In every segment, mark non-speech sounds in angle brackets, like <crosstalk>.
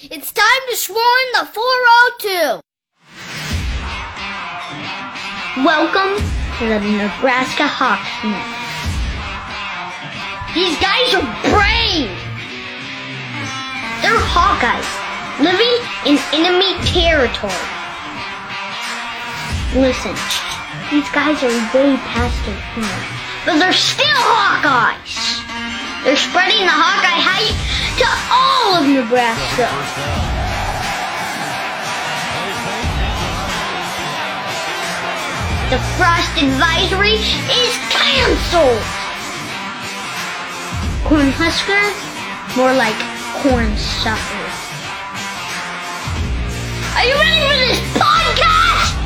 It's time to swarm the 402. Welcome to the Nebraska Hawks. These guys are brave. They're Hawkeyes living in enemy territory. Listen, these guys are way past their prime, but they're still Hawkeyes. They're spreading the Hawkeye hype to all of Nebraska. The frost advisory is canceled. Cornhusker, more like corn suckers. Are you ready for this podcast?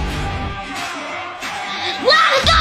Let's go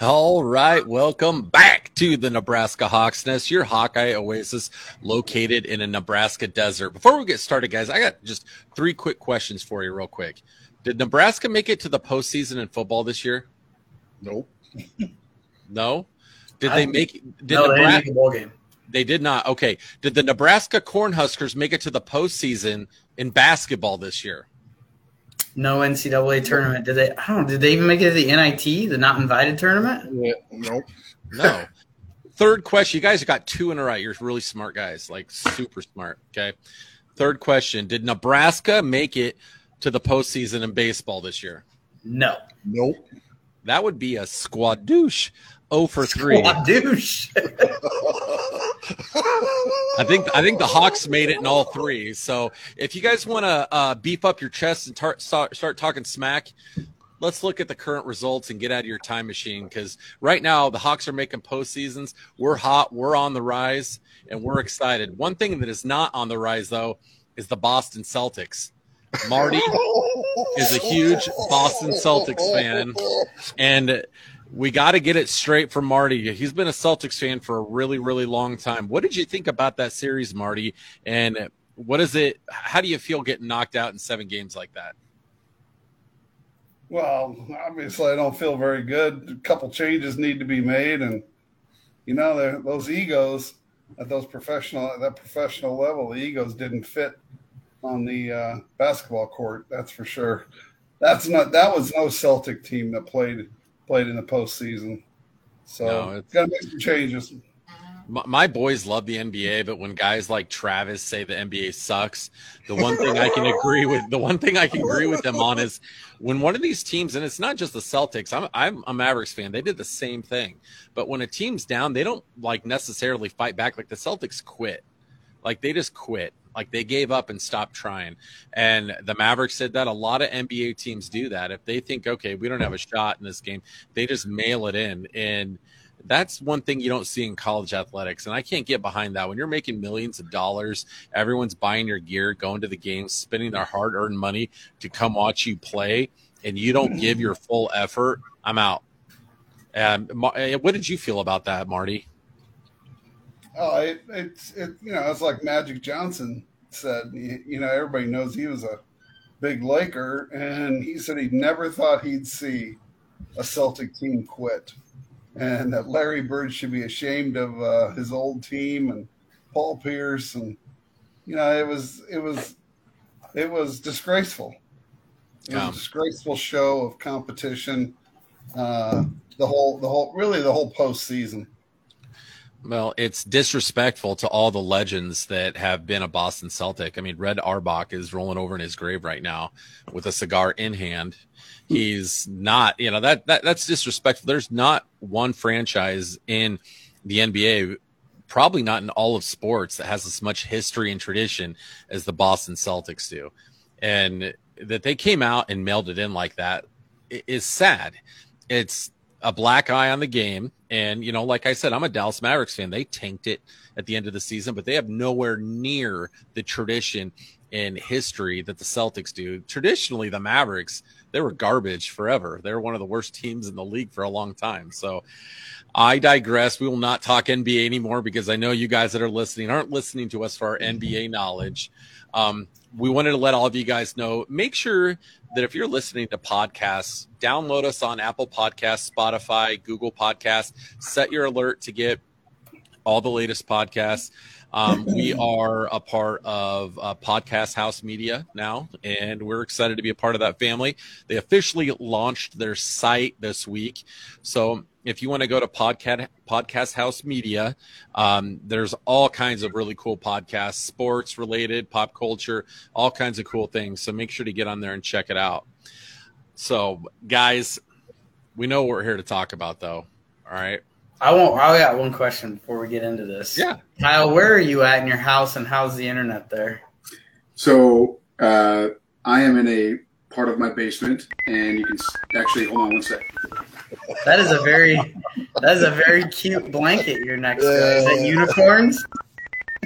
All right, welcome back to the Nebraska Hawks Nest, your Hawkeye oasis located in a Nebraska desert. Before we get started, guys, I got just three quick questions for you, real quick. Did Nebraska make it to the postseason in football this year? Nope. No. Did they make? Did no, they didn't make a bowl game. They did not. Okay. Did the Nebraska Cornhuskers make it to the postseason in basketball this year? No NCAA tournament. Did they? I don't. know. Did they even make it to the NIT, the not invited tournament? Yeah, nope. No. Third question. You guys got two in a row. You're really smart guys, like super smart. Okay. Third question. Did Nebraska make it to the postseason in baseball this year? No. Nope. That would be a squad douche. 0 for 3. What douche? <laughs> I think I think the Hawks made it in all three. So if you guys want to uh, beef up your chest and tar- start, start talking smack, let's look at the current results and get out of your time machine. Because right now the Hawks are making postseasons. We're hot. We're on the rise, and we're excited. One thing that is not on the rise though is the Boston Celtics. Marty is a huge Boston Celtics fan, and we got to get it straight from Marty. He's been a Celtics fan for a really, really long time. What did you think about that series, Marty? And what is it? How do you feel getting knocked out in seven games like that? Well, obviously, I don't feel very good. A couple changes need to be made, and you know, those egos at those professional at that professional level, the egos didn't fit on the uh, basketball court. That's for sure. That's not that was no Celtic team that played played in the postseason. So No, it's- got to make some changes. My, my boys love the NBA, but when guys like Travis say the NBA sucks, the one thing I can agree with, the one thing I can agree with them on is when one of these teams, and it's not just the Celtics. I'm I'm a Mavericks fan. They did the same thing, but when a team's down, they don't like necessarily fight back. Like the Celtics quit, like they just quit. Like they gave up and stopped trying. And the Mavericks did that. A lot of NBA teams do that. If they think, okay, we don't have a shot in this game, they just mail it in. And that's one thing you don't see in college athletics. And I can't get behind that. When you're making millions of dollars, everyone's buying your gear, going to the games, spending their hard earned money to come watch you play, and you don't give your full effort, I'm out. Ma- eh, what did you feel about that, Marty? Oh, it, it's it, you know it's like Magic Johnson said. You, know, everybody knows he was a big Laker, and he said he never thought he'd see a Celtic team quit, and that Larry Bird should be ashamed of uh, his old team and Paul Pierce, and you know it was it was it was disgraceful. It was a disgraceful show of competition. Uh, the whole the whole really the whole postseason. Well, it's disrespectful to all the legends that have been a Boston Celtic. I mean, Red Auerbach is rolling over in his grave right now with a cigar in hand. He's not, you know, that, that that's disrespectful. There's not one franchise in the NBA, probably not in all of sports, that has as much history and tradition as the Boston Celtics do. And that they came out and mailed it in like that is sad. It's a black eye on the game. And, you know, like I said, I'm a Dallas Mavericks fan. They tanked it at the end of the season, but they have nowhere near the tradition in history that the Celtics do. Traditionally, the Mavericks they were garbage forever. They were one of the worst teams in the league for a long time. So I digress. We will not talk NBA anymore because I know you guys that are listening aren't listening to us for our NBA knowledge. Um, we wanted to let all of you guys know make sure that if you're listening to podcasts, download us on Apple Podcasts, Spotify, Google Podcasts, set your alert to get all the latest podcasts. Um, we <laughs> are a part of uh, Podcast House Media now, and we're excited to be a part of that family. They officially launched their site this week. So if you want to go to podcast podcast house media um, there's all kinds of really cool podcasts sports related pop culture all kinds of cool things so make sure to get on there and check it out so guys we know what we're here to talk about though all right I won't. I got one question before we get into this. Yeah, Kyle, where are you at in your house, and how's the internet there? So uh, I am in a part of my basement, and you can actually hold on one sec. That is a very that is a very cute blanket you're next to. Is that unicorns?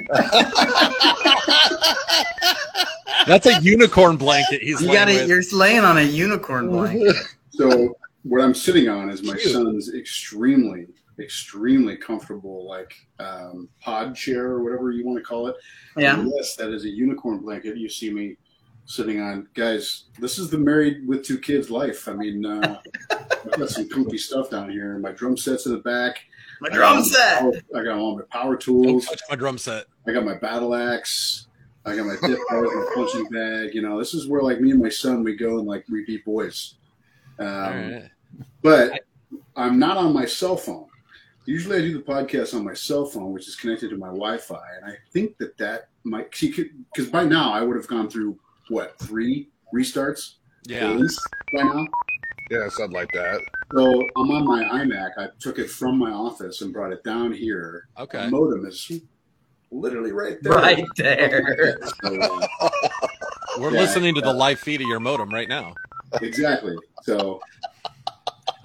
<laughs> That's a unicorn blanket. He's you got it. You're laying on a unicorn blanket. <laughs> So what I'm sitting on is my Cute. son's extremely, extremely comfortable, like um, pod chair or whatever you want to call it. Yeah. And yes, that is a unicorn blanket. You see me sitting on, guys. This is the married with two kids life. I mean, uh, I've got some comfy stuff down here. My drum set's in the back. My drum set. I got all my power Don't tools. touch my drum set. I got my battle axe. I got my dip bars, my punching bag. You know, this is where like me and my son we go and like we beat boys. Um, All right. But I'm not on my cell phone. Usually, I do the podcast on my cell phone, which is connected to my Wi-Fi, and I think that that might because by now I would have gone through what three restarts Yeah. least by now. Yeah, something like that. So I'm on my iMac. I took it from my office and brought it down here. Okay. The modem is literally right there. Right <laughs> there. So, uh, We're Yeah, listening to the yeah. live feed of your modem right now. exactly. So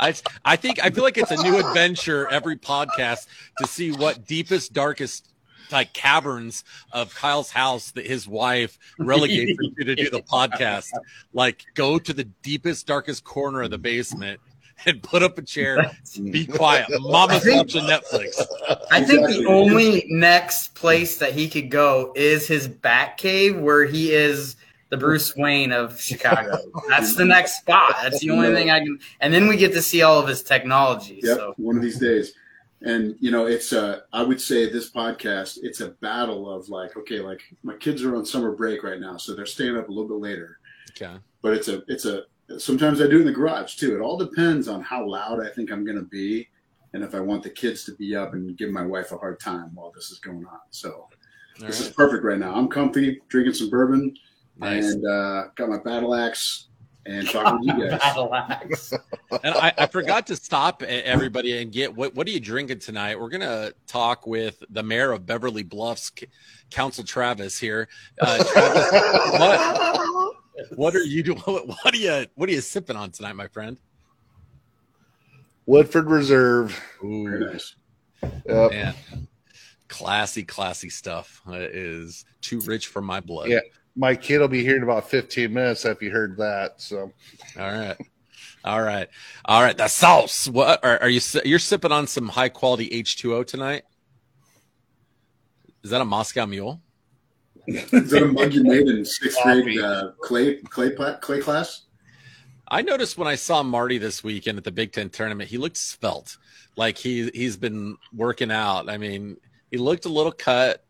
I I think I feel like it's a new adventure every podcast to see what deepest darkest like caverns of Kyle's house that his wife relegates him to to do the podcast. Like go to the deepest darkest corner of the basement and put up a chair, be quiet. Mama's think- watching Netflix. I think the only next place that he could go is his bat cave, where he is the Bruce Wayne of Chicago. That's the next spot. That's the only thing I can. And then we get to see all of his technology. Yep, So one of these days. And you know, it's a i would say this podcast, it's a battle of like, okay, like my kids are on summer break right now, so they're staying up a little bit later. Okay. But it's a it's a sometimes I do in the garage too. It all depends on how loud I think I'm gonna be and if I want the kids to be up and give my wife a hard time while this is going on. So All this is perfect right now. I'm comfy, drinking some bourbon, Nice. and uh, got my battle axe and talking to you <laughs> guys. battle axe. And I, I forgot to stop everybody and get what what are you drinking tonight? We're gonna talk with the mayor of Beverly Bluffs, C- Council Travis here. Uh, Travis, <laughs> what what are you doing? <laughs> What, what are you what are you sipping on tonight, my friend? Woodford Reserve. Very Ooh, nice. Yep. man, classy, classy stuff. It is too rich for my blood. Yeah. My kid will be here in about 15 minutes if you heard that. So All right. All right. All right. The sauce. What are, are you? si- You're sipping on some high quality H2O tonight? Is that a Moscow Mule? Is that a mug you made in sixth grade uh, clay clay clay class? I noticed when I saw Marty this weekend at the Big Ten tournament, he looked svelte, like he he's been working out. I mean, he looked a little cut.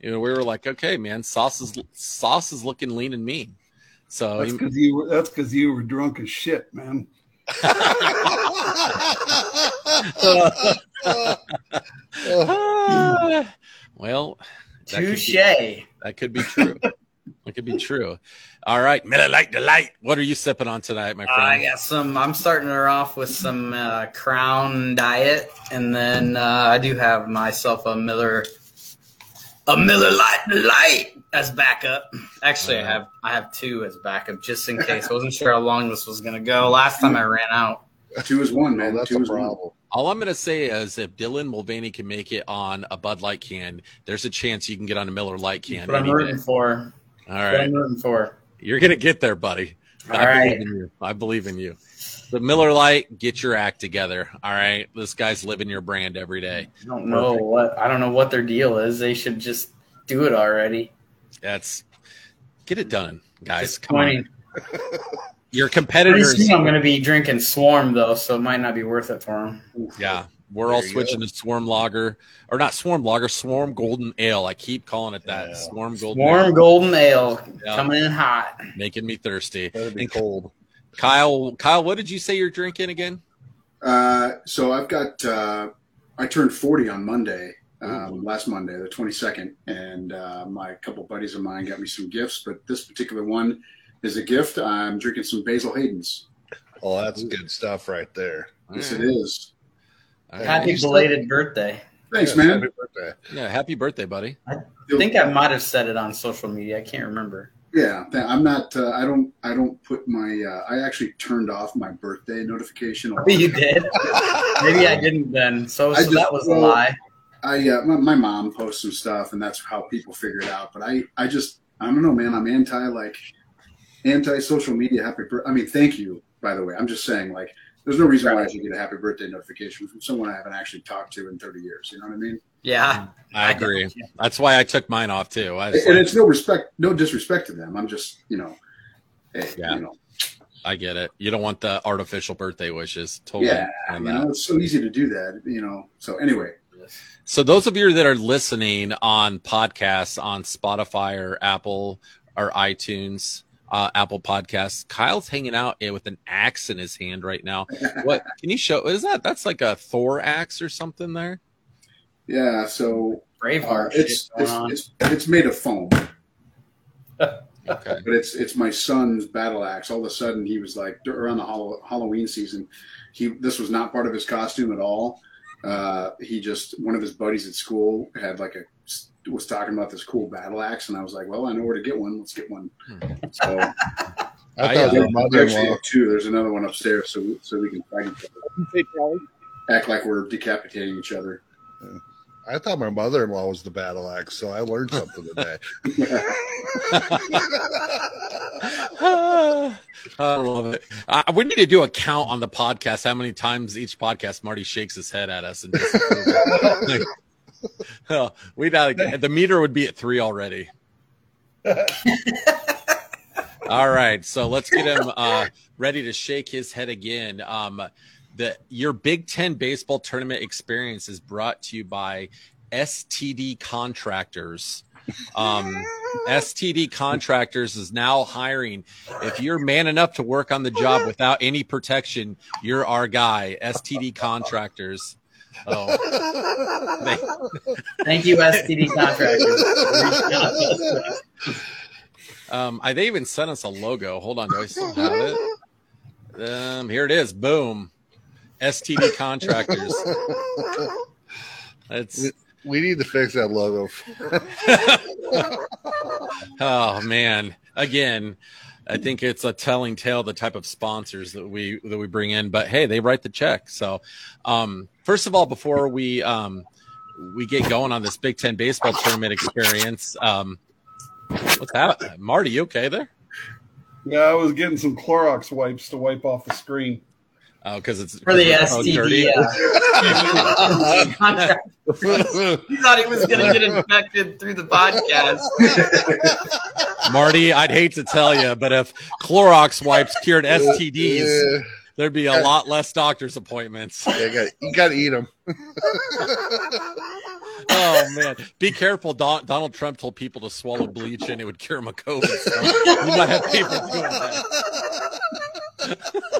You know, we were like, okay, man, sauce is sauce is looking lean and mean. So That's because you were. That's because you were drunk as shit, man. <laughs> <laughs> Well, that could be- Touche. That could be true. that could be true. All right, Miller Lite Delight. What are you sipping on tonight, my friend? I got some. I'm starting her off with some uh, Crown Diet, and then uh, I do have myself a Miller, a Miller Lite Light as backup. Actually, I have I have two as backup just in case. I wasn't sure how long this was gonna go. Last time I ran out. Two is one, man. that's Two a is one. problem. All I'm going to say is if Dylan Mulvaney can make it on a Bud Light can, there's a chance you can get on a Miller Lite can. But I'm any day. rooting for. All That's what. I'm rooting for. You're gonna get there, buddy. All I right. believe in you. I believe in you. The Miller Lite, get your act together. All right. This guy's living your brand every day. I don't know what I don't know what their deal is. They should just do it already. That's get it done, guys. Come on. <laughs> Your Pretty competitors. soon I'm going to be drinking Swarm though, so it might not be worth it for them. Yeah. We're all There you switching to Swarm Lager, or not Swarm Lager, Swarm Golden Ale. I keep calling it that. Yeah. Swarm Golden Warm Ale, golden ale Yeah. coming in hot. making me thirsty. Be And cold. Kyle, Kyle, what did you say you're drinking again? Uh, so I've got uh, I turned 40 on Monday, um, last Monday, the 22nd, and uh, my couple buddies of mine got me some gifts. But this particular one is a gift. I'm drinking some Basil Hayden's. Oh, that's good stuff right there. Yes, it is. All right. Happy you still- belated birthday. Thanks, Yeah, man. Happy birthday. Yeah, happy birthday, buddy. I think I might have said it on social media. I can't remember. Yeah, I'm not. Uh, I don't. I don't put my. Uh, I actually turned off my birthday notification. <laughs> You did? Maybe I didn't then. So, so just- that was a lie. I uh, my, my mom posts some stuff, and that's how people figure it out. But I, I just, I don't know, man. I'm anti like anti social media. Happy, I mean, thank you. By the way, I'm just saying, like, there's no reason why I should get a happy birthday notification from someone I haven't actually talked to in 30 years. You know what I mean? Yeah. I agree. That's why I took mine off too. I, And like, it's no respect, no disrespect to them. I'm just, you know, hey, Yeah. you know, I get it. You don't want the artificial birthday wishes. Totally. yeah, you know, it's so easy to do that. You know, so anyway, So those of you that are listening on podcasts on Spotify or Apple or iTunes, uh, Apple Podcasts, Kyle's hanging out eh, with an axe in his hand right now. <laughs> What can you show? Is that that's like a Thor axe or something there? Yeah. So uh, Braveheart. it's it's, it's it's made of foam. <laughs> Okay. but it's it's my son's battle axe. All of a sudden, he was like around the Hall- Halloween season. He this was not part of his costume at all. Uh, he just one of his buddies at school had like a was talking about this cool battle axe, and I was like, well, I know where to get one. Let's get one. So I I, thought uh, your we actually have two. There's another one upstairs, so so we can fight each other. Act like we're decapitating each other. I thought my mother-in-law was the battle axe, so I learned something today. <laughs> <laughs> I love it. Uh, we need to do a count on the podcast. How many times each podcast Marty shakes his head at us and disapproves. <laughs> like, oh, we'd uh, the meter would be at three already. All right, so let's get him uh, ready to shake his head again. Um, the your Big Ten baseball tournament experience is brought to you by STD Contractors. Um, <laughs> STD Contractors is now hiring. If you're man enough to work on the job without any protection, you're our guy. STD Contractors. Oh, <laughs> Thank you, STD contractors. um, I, they even sent us a logo. Hold on, do I still have it? Um, here it is. Boom. STD Contractors. That's we need to fix that logo. <laughs> oh man. Again, I think it's a telling tale the type of sponsors that we that we bring in. But hey, they write the check. So um first of all, before we um we get going on this Big Ten baseball tournament experience, um what's that? Marty, you okay there? Yeah, I was getting some Clorox wipes to wipe off the screen. Oh, because it's For the it's so. STD. Uh, contract. You thought he was going to get infected through the podcast. Marty, I'd hate to tell you, but if Clorox wipes cured STDs, there'd be a lot less doctor's appointments. you got you got to eat them. <laughs> Oh man, be careful! Don- Donald Trump told people to swallow bleach and it would cure him of COVID. So you might have people doing that.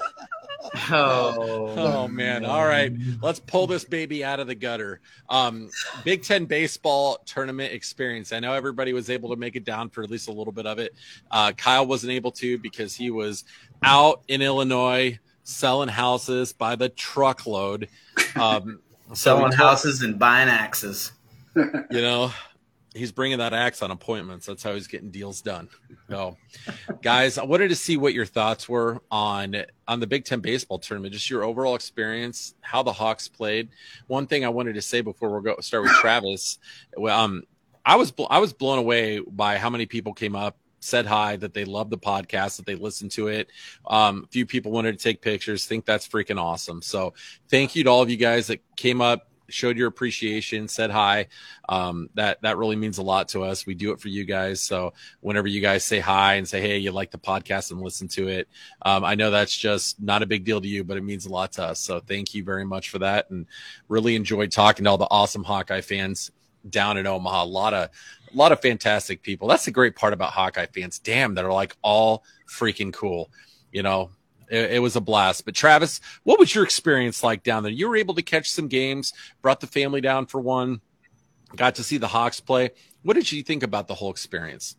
<laughs> Oh. Oh man! All right, let's pull this baby out of the gutter. Um, Big Ten baseball tournament experience. I know everybody was able to make it down for at least a little bit of it. Uh, Kyle wasn't able to because he was out in Illinois selling houses by the truckload. Um, <laughs> Selling told- houses and buying axes. you know he's bringing that axe on appointments that's how he's getting deals done so guys i wanted to see what your thoughts were on on the big ten baseball tournament just your overall experience how the hawks played one thing i wanted to say before we go start with travis um i was i was blown away by how many people came up said hi, that they love the podcast, that they listen to it. Um, a few people wanted to take pictures. Think that's freaking awesome. So thank you to all of you guys that came up, showed your appreciation, said hi. Um, that that really means a lot to us. We do it for you guys. So whenever you guys say hi and say, "Hey, you like the podcast and listen to it," um, I know that's just not a big deal to you, but it means a lot to us. So thank you very much for that, and really enjoyed talking to all the awesome Hawkeye fans down in Omaha. A lot of a lot of fantastic people. That's the great part about Hawkeye fans. Damn, that are like all freaking cool. You know, it, it, was a blast. But Travis, what was your experience like down there? You were able to catch some games, brought the family down for one, got to see the Hawks play. What did you think about the whole experience?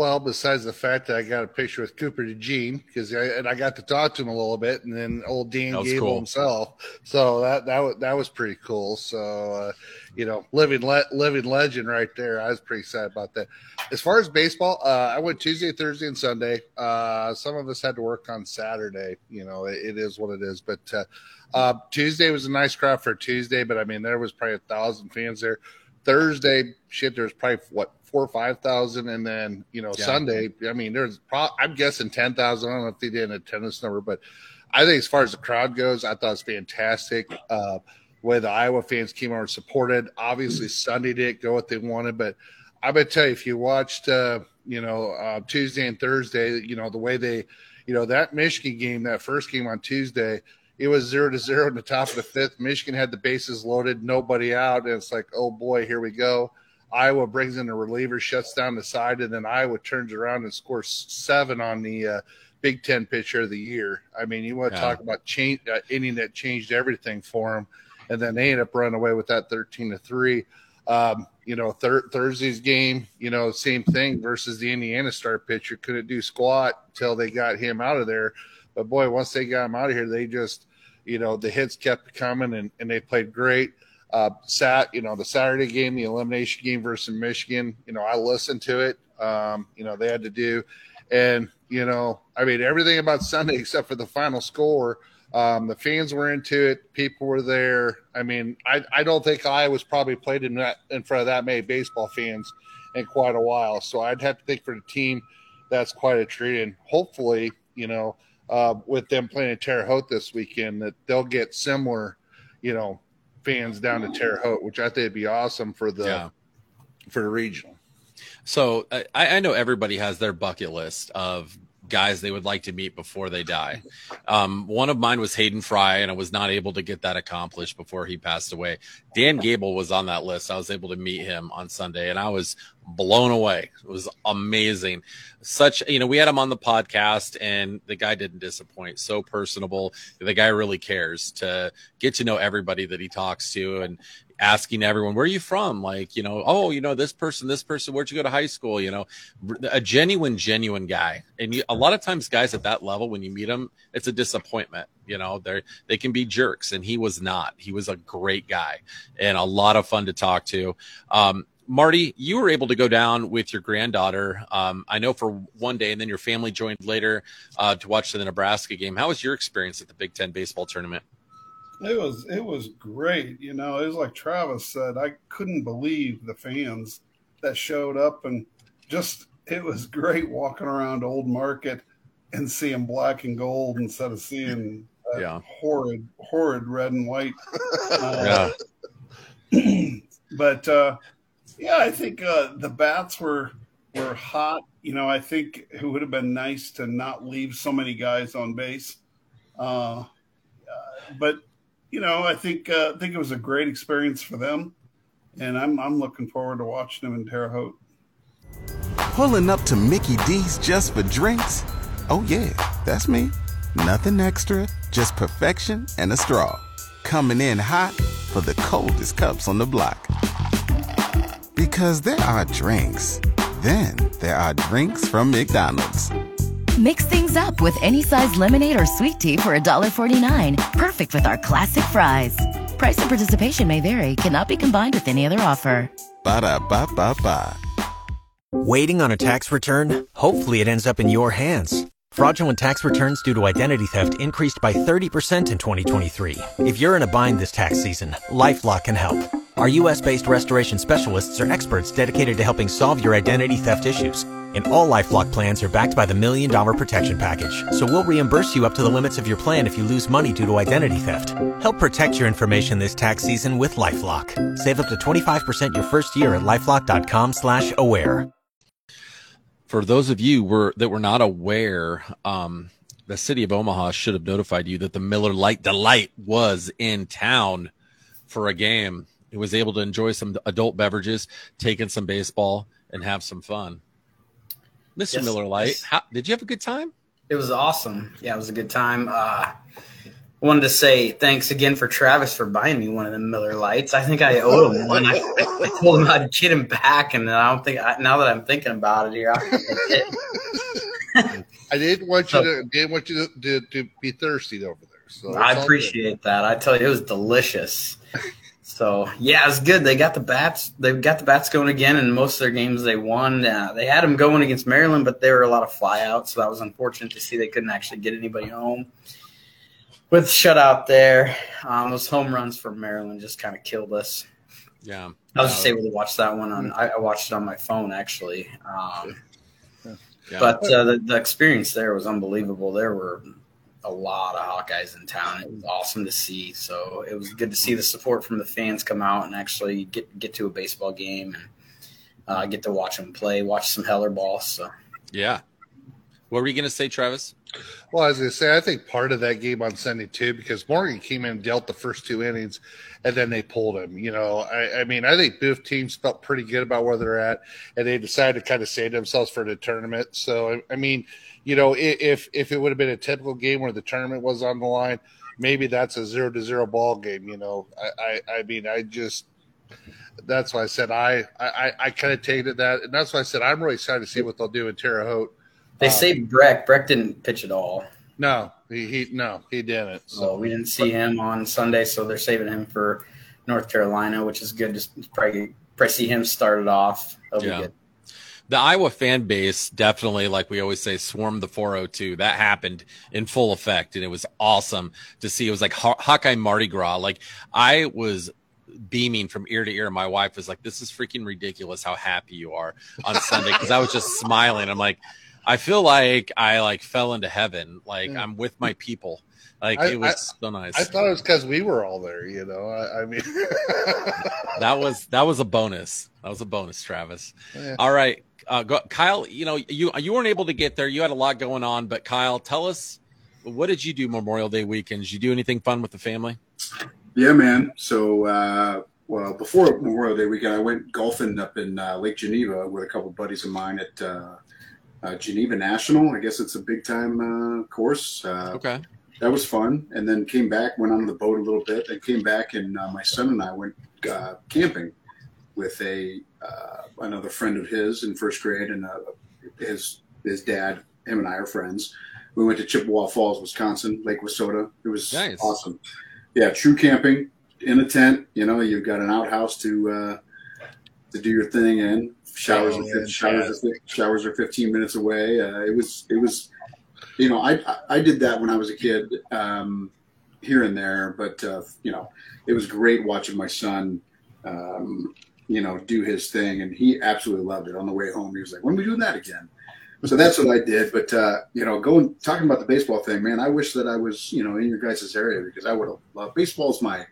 Well, besides the fact that I got a picture with Cooper DeJean because I, and I got to talk to him a little bit, and then old Dan Gable cool. himself, so that that was that was pretty cool. So, uh, you know, living le- living legend right there. I was pretty excited about that. As far as baseball, uh, I went Tuesday, Thursday, and Sunday. Uh, some of us had to work on Saturday. You know, it, it is what it is. But uh, uh, Tuesday was a nice crowd for Tuesday, but I mean, there was probably a thousand fans there. Thursday, shit, there's probably what four or five thousand, and then you know yeah. Sunday. I mean, there's pro- I'm guessing ten thousand. I don't know if they did an attendance number, but I think as far as the crowd goes, I thought it was fantastic. Uh, way the Iowa fans came out and supported. Obviously, Sunday didn't go what they wanted, but I bet tell you if you watched, uh, you know, uh, Tuesday and Thursday, you know the way they, you know, that Michigan game, that first game on Tuesday. It was zero to zero in the top of the fifth. Michigan had the bases loaded, nobody out, and it's like, oh boy, here we go Iowa brings in a reliever, shuts down the side, and then Iowa turns around and scores seven on the uh, Big Ten pitcher of the year. I mean, you want to yeah. talk about change uh, inning that changed everything for them, and then they end up running away with that thirteen to three. Um, you know, thir- Thursday's game, you know, same thing versus the Indiana star pitcher couldn't do squat until they got him out of there. But boy, once they got him out of here, they just, you know, the hits kept coming and, and they played great. Uh, sat, you know, the Saturday game, the elimination game versus Michigan. You know, I listened to it. Um, you know, they had to do, and you know, I mean, everything about Sunday <laughs> except for the final score. Um, the fans were into it. People were there. I mean, I, I don't think I was probably played in that in front of that many baseball fans in quite a while. So I'd have to think for the team, that's quite a treat. And hopefully, you know, uh, with them playing at Terre Haute this weekend, that they'll get similar, you know, fans down to Terre Haute, which I think would be awesome for the yeah. for the regional. So I, I know everybody has their bucket list of guys they would like to meet before they die. Um, one of mine was Hayden Fry, and I was not able to get that accomplished before he passed away. Dan Gable was on that list. I was able to meet him on Sunday, and I was blown away. It was amazing. Such, you know, we had him on the podcast, and the guy didn't disappoint. So personable. The guy really cares to get to know everybody that he talks to, and asking everyone, where are you from? Like, you know, oh, you know, this person, this person, where'd you go to high school? You know, a genuine, genuine guy. And you, a lot of times guys at that level, when you meet them, it's a disappointment. You know, they're, they can be jerks and he was not, he was a great guy and a lot of fun to talk to. Um, Marty, you were able to go down with your granddaughter. Um, I know for one day, and then your family joined later uh, to watch the Nebraska game. How was your experience at the Big Ten baseball tournament? It was it was great. You know, it was like Travis said. I couldn't believe the fans that showed up, and just it was great walking around Old Market and seeing black and gold instead of seeing yeah. horrid horrid red and white. <laughs> Uh, yeah. <clears throat> but uh, yeah, I think uh, the bats were were hot. You know, I think it would have been nice to not leave so many guys on base. Uh, uh but you know, I think uh, I think it was a great experience for them, and I'm I'm looking forward to watching them in Terre Haute. Pulling up to Mickey D's just for drinks? Oh yeah, that's me. Nothing extra, just perfection and a straw. Coming in hot for the coldest cups on the block. Because there are drinks, then there are drinks from McDonald's. Mix things up with any size lemonade or sweet tea for $1.49. Perfect with our classic fries. Price and participation may vary, cannot be combined with any other offer. Ba da ba ba ba. Waiting on a tax return? Hopefully, it ends up in your hands. Fraudulent tax returns due to identity theft increased by 30% in 2023. If you're in a bind this tax season, LifeLock can help. Our U.S. based restoration specialists are experts dedicated to helping solve your identity theft issues And all LifeLock plans are backed by the Million Dollar Protection Package. So we'll reimburse you up to the limits of your plan if you lose money due to identity theft. Help protect your information this tax season with LifeLock. Save up to 25% your first year at LifeLock.com slash aware. For those of you were, that were not aware, um, the city of Omaha should have notified you that the Miller Lite Delight was in town for a game. It was able to enjoy some adult beverages, take in some baseball, and have some fun. Mr. Yes, Miller Lite, yes. how, did you have a good time? It was awesome. Yeah, it was a good time. Uh, wanted to say thanks again for Travis for buying me one of the Miller Lites. I think I <laughs> owe him one. I, I told him I'd get him back, and I don't think I, now that I'm thinking about it here, I, I didn't want you to didn't want you to, to, to be thirsty over there. So I appreciate that. I tell you, it was delicious. So yeah, it's good. They got the bats. They've got the bats going again, and most of their games they won. Uh, they had them going against Maryland, but there were a lot of flyouts, so that was unfortunate to see. They couldn't actually get anybody home with shutout there. Um, those home runs for Maryland just kind of killed us. Yeah, I was just able to watch that one on. I, I watched it on my phone actually. Um, yeah. But uh, the, the experience there was unbelievable. There were a lot of Hawkeyes in town. It was awesome to see. So it was good to see the support from the fans come out and actually get get to a baseball game and uh, get to watch them play, watch some Heller ball. So yeah. What were you going to say, Travis? Well, as I say, I think part of that game on Sunday too, because Morgan came in and dealt the first two innings, and then they pulled him. You know, I, I mean, I think both teams felt pretty good about where they're at, and they decided to kind of save themselves for the tournament. So, I, I mean, you know, if if it would have been a typical game where the tournament was on the line, maybe that's a zero to zero ball game. You know, I I, I mean, I just that's why I said I I, I kind of take it that, and that's why I said I'm really excited to see what they'll do in Terre Haute. They um, saved Breck. Breck didn't pitch at all. No, he, he no he didn't. So. so we didn't see him on Sunday, so they're saving him for North Carolina, which is good. Just probably probably see him started off. That'll yeah. the Iowa fan base definitely, like we always say, swarmed the 402. That happened in full effect, and it was awesome to see. It was like Hawkeye Mardi Gras. Like I was beaming from ear to ear. My wife was like, "This is freaking ridiculous! How happy you are on Sunday!" Because I was just smiling. I'm like, I feel like I like fell into heaven. Like I'm with my people. Like I, it was I, so nice. I thought it was because we were all there. You know, I, I mean, <laughs> that was that was a bonus. That was a bonus, Travis. Yeah. All right, uh, go, Kyle, you know, you you weren't able to get there. You had a lot going on, but Kyle, tell us what did you do Memorial Day weekend? Did you do anything fun with the family? Yeah, man. So, uh, well, before Memorial Day weekend, I went golfing up in uh, Lake Geneva with a couple of buddies of mine at uh, uh, Geneva National. I guess it's a big time uh, course. okay. That was fun, and then came back, went on the boat a little bit, and came back, and my son and I went camping with a uh, another friend of his in first grade, and uh, his his dad. Him and I are friends. We went to Chippewa Falls, Wisconsin, Lake Wissota. It was nice. awesome. Yeah, true camping in a tent. You know, you've got an outhouse to uh, to do your thing in. Showers, are, showers, are, showers are 15 minutes away. Uh, it was it was, you know, I I did that when I was a kid, um, here and there, but uh, you know, it was great watching my son um, you know, do his thing. And he absolutely loved it. On the way home, he was like, when are we doing that again? So that's what I did. But, uh, you know, going, talking about the baseball thing, man, I wish that I was, you know, in your guys' area because I would have loved baseball's my,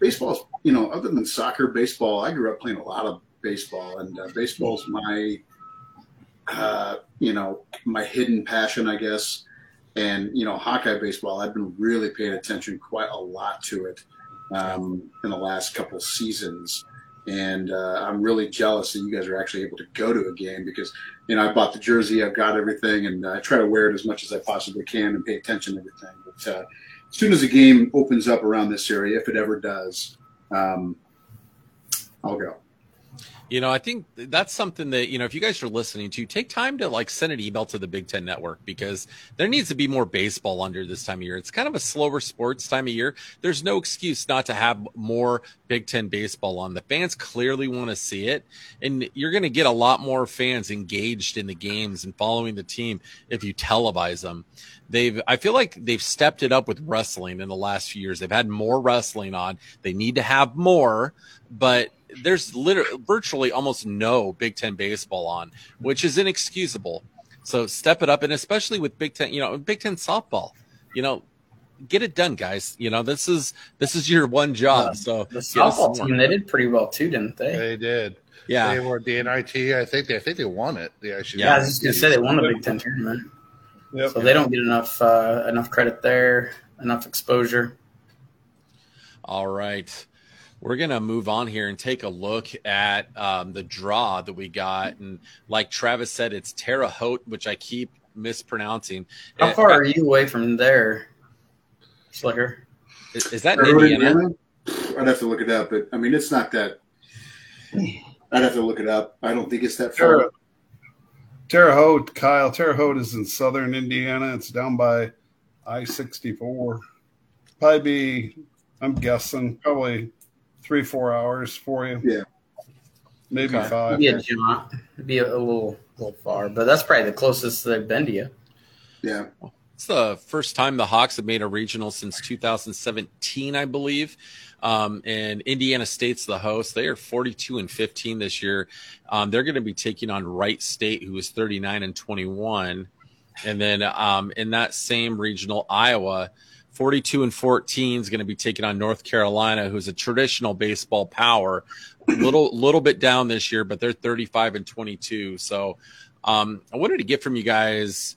baseball's, you know, other than soccer, baseball, I grew up playing a lot of baseball and uh, baseball's my, uh, you know, my hidden passion, I guess. And, you know, Hawkeye baseball, I've been really paying attention quite a lot to it um, in the last couple seasons and uh, I'm really jealous that you guys are actually able to go to a game because you know I bought the jersey, I've got everything, and I try to wear it as much as I possibly can and pay attention to everything. But uh, as soon as the game opens up around this area, if it ever does, um, I'll go. You know, I think that's something that, you know, if you guys are listening to, take time to like send an email to the Big Ten Network because there needs to be more baseball under this time of year. It's kind of a slower sports time of year. There's no excuse not to have more Big Ten baseball on. The fans clearly want to see it. And you're going to get a lot more fans engaged in the games and following the team if you televise them. They've, I feel like they've stepped it up with wrestling in the last few years. They've had more wrestling on. They need to have more, but there's literally virtually almost no Big Ten baseball on, which is inexcusable. So step it up, and especially with Big Ten, you know, Big Ten softball, you know, get it done, guys. You know, this is this is your one job. Uh, so the softball team they did pretty well too, didn't they? They did. Yeah, they were the NIT. I think they I think they won it. They actually. Yeah, I was just gonna say they won the Big Ten tournament. Yep. So they don't get enough uh, enough credit there, enough exposure. All right. We're going to move on here and take a look at um, the draw that we got. And like Travis said, it's Terre Haute, which I keep mispronouncing. How far are you away from there, Slicker? Is, is that Indiana? Indiana? I'd have to look it up, but I mean, it's not that. I'd have to look it up. I don't think it's that far. Terre, Terre Haute, Kyle. Terre Haute is in southern Indiana. It's down by I 64. Probably be, I'm guessing, probably three, four hours for you. Yeah. Maybe okay. five. It'd be a jaunt. It'd be a, a little, little far, but that's probably the closest they've been to you. Yeah. It's the first time the Hawks have made a regional since 2017, I believe. Um, and Indiana State's the host. They are 42 and 15 this year. Um, they're going to be taking on Wright State, who is 39 and 21. And then um, in that same regional, Iowa 42 and 14 is going to be taking on North Carolina, who's a traditional baseball power. little little bit down this year, but they're 35 and 22. So um, I wanted to get from you guys,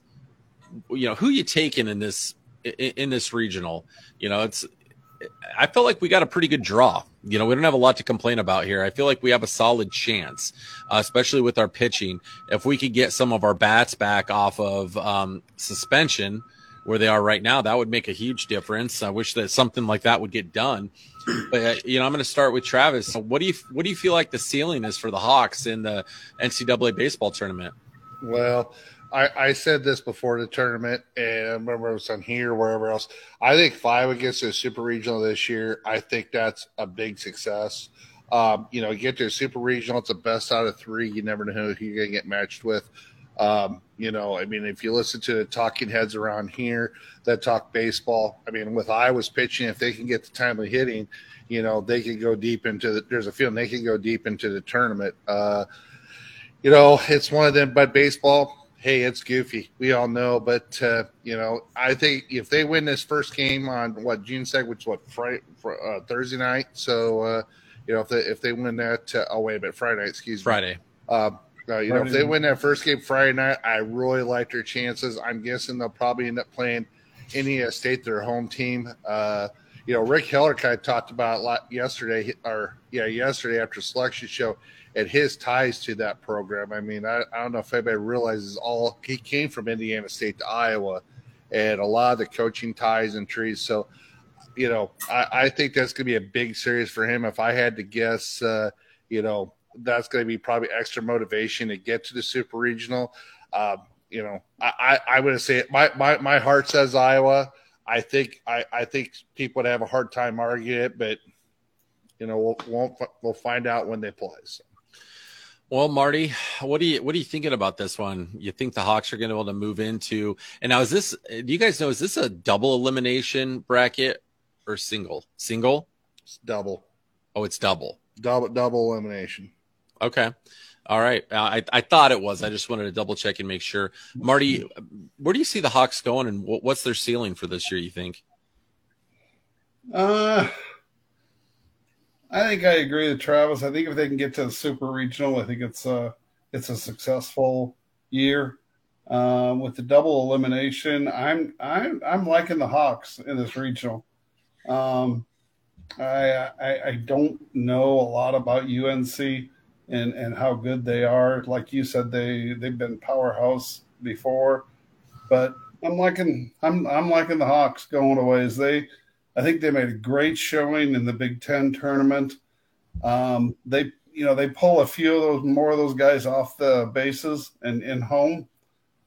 you know, who you taking in this in, in this regional. You know, it's I feel like we got a pretty good draw. You know, we don't have a lot to complain about here. I feel like we have a solid chance, uh, especially with our pitching. If we could get some of our bats back off of um, suspension where they are right now, that would make a huge difference. I wish that something like that would get done. But uh, you know, I'm going to start with Travis. What do you what do you feel like the ceiling is for the Hawks in the NCAA baseball tournament? Well, I, I said this before the tournament, and I remember it was on here, or wherever else. I think five against a super regional this year. I think that's a big success. Um, you know, get to a super regional, it's the best out of three. You never know who you're going to get matched with. Um, you know, I mean, if you listen to the talking heads around here that talk baseball, I mean, with Iowa's pitching, if they can get the timely hitting, you know, they can go deep into the, there's a feeling they can go deep into the tournament. Uh, you know, it's one of them, but baseball, hey, it's goofy. We all know, but uh, you know, I think if they win this first game on what June second, which what Friday, uh, Thursday night, so uh, you know, if they if they win that, uh, oh wait a minute, Friday excuse me, Friday. Uh, you know, if they win that first game Friday night, I really like their chances. I'm guessing they'll probably end up playing Indiana State, their home team. Uh, you know, Rick Heller kind of talked about a lot yesterday, or yeah, yesterday after selection show, and his ties to that program. I mean, I, I don't know if anybody realizes all he came from Indiana State to Iowa, and a lot of the coaching ties and trees. So, you know, I, I think that's going to be a big series for him. If I had to guess, uh, you know, that's going to be probably extra motivation to get to the super regional. Uh, you know, I, I, I would say my, my, my heart says Iowa. I think I, I think people would have a hard time arguing it, but you know we'll won't, we'll find out when they play. So. Well, Marty, what do you what are you thinking about this one? You think the Hawks are going to be able to move into? And now is this? Do you guys know is this a double elimination bracket or single? Single? It's double. Oh, it's double. Double double elimination. Okay. All right. Uh, I, I thought it was. I just wanted to double check and make sure. Marty, where do you see the Hawks going and what's their ceiling for this year, you think? Uh, I think I agree with Travis. I think if they can get to the super regional, I think it's a, it's a successful year. Um, with the double elimination, I'm I'm I'm liking the Hawks in this regional. Um, I, I I don't know a lot about UNC and and how good they are. Like you said, they they've been powerhouse before, but I'm liking I'm I'm liking the Hawks going away. As they, I think they made a great showing in the Big Ten tournament. Um, they you know they pull a few of those more of those guys off the bases and in home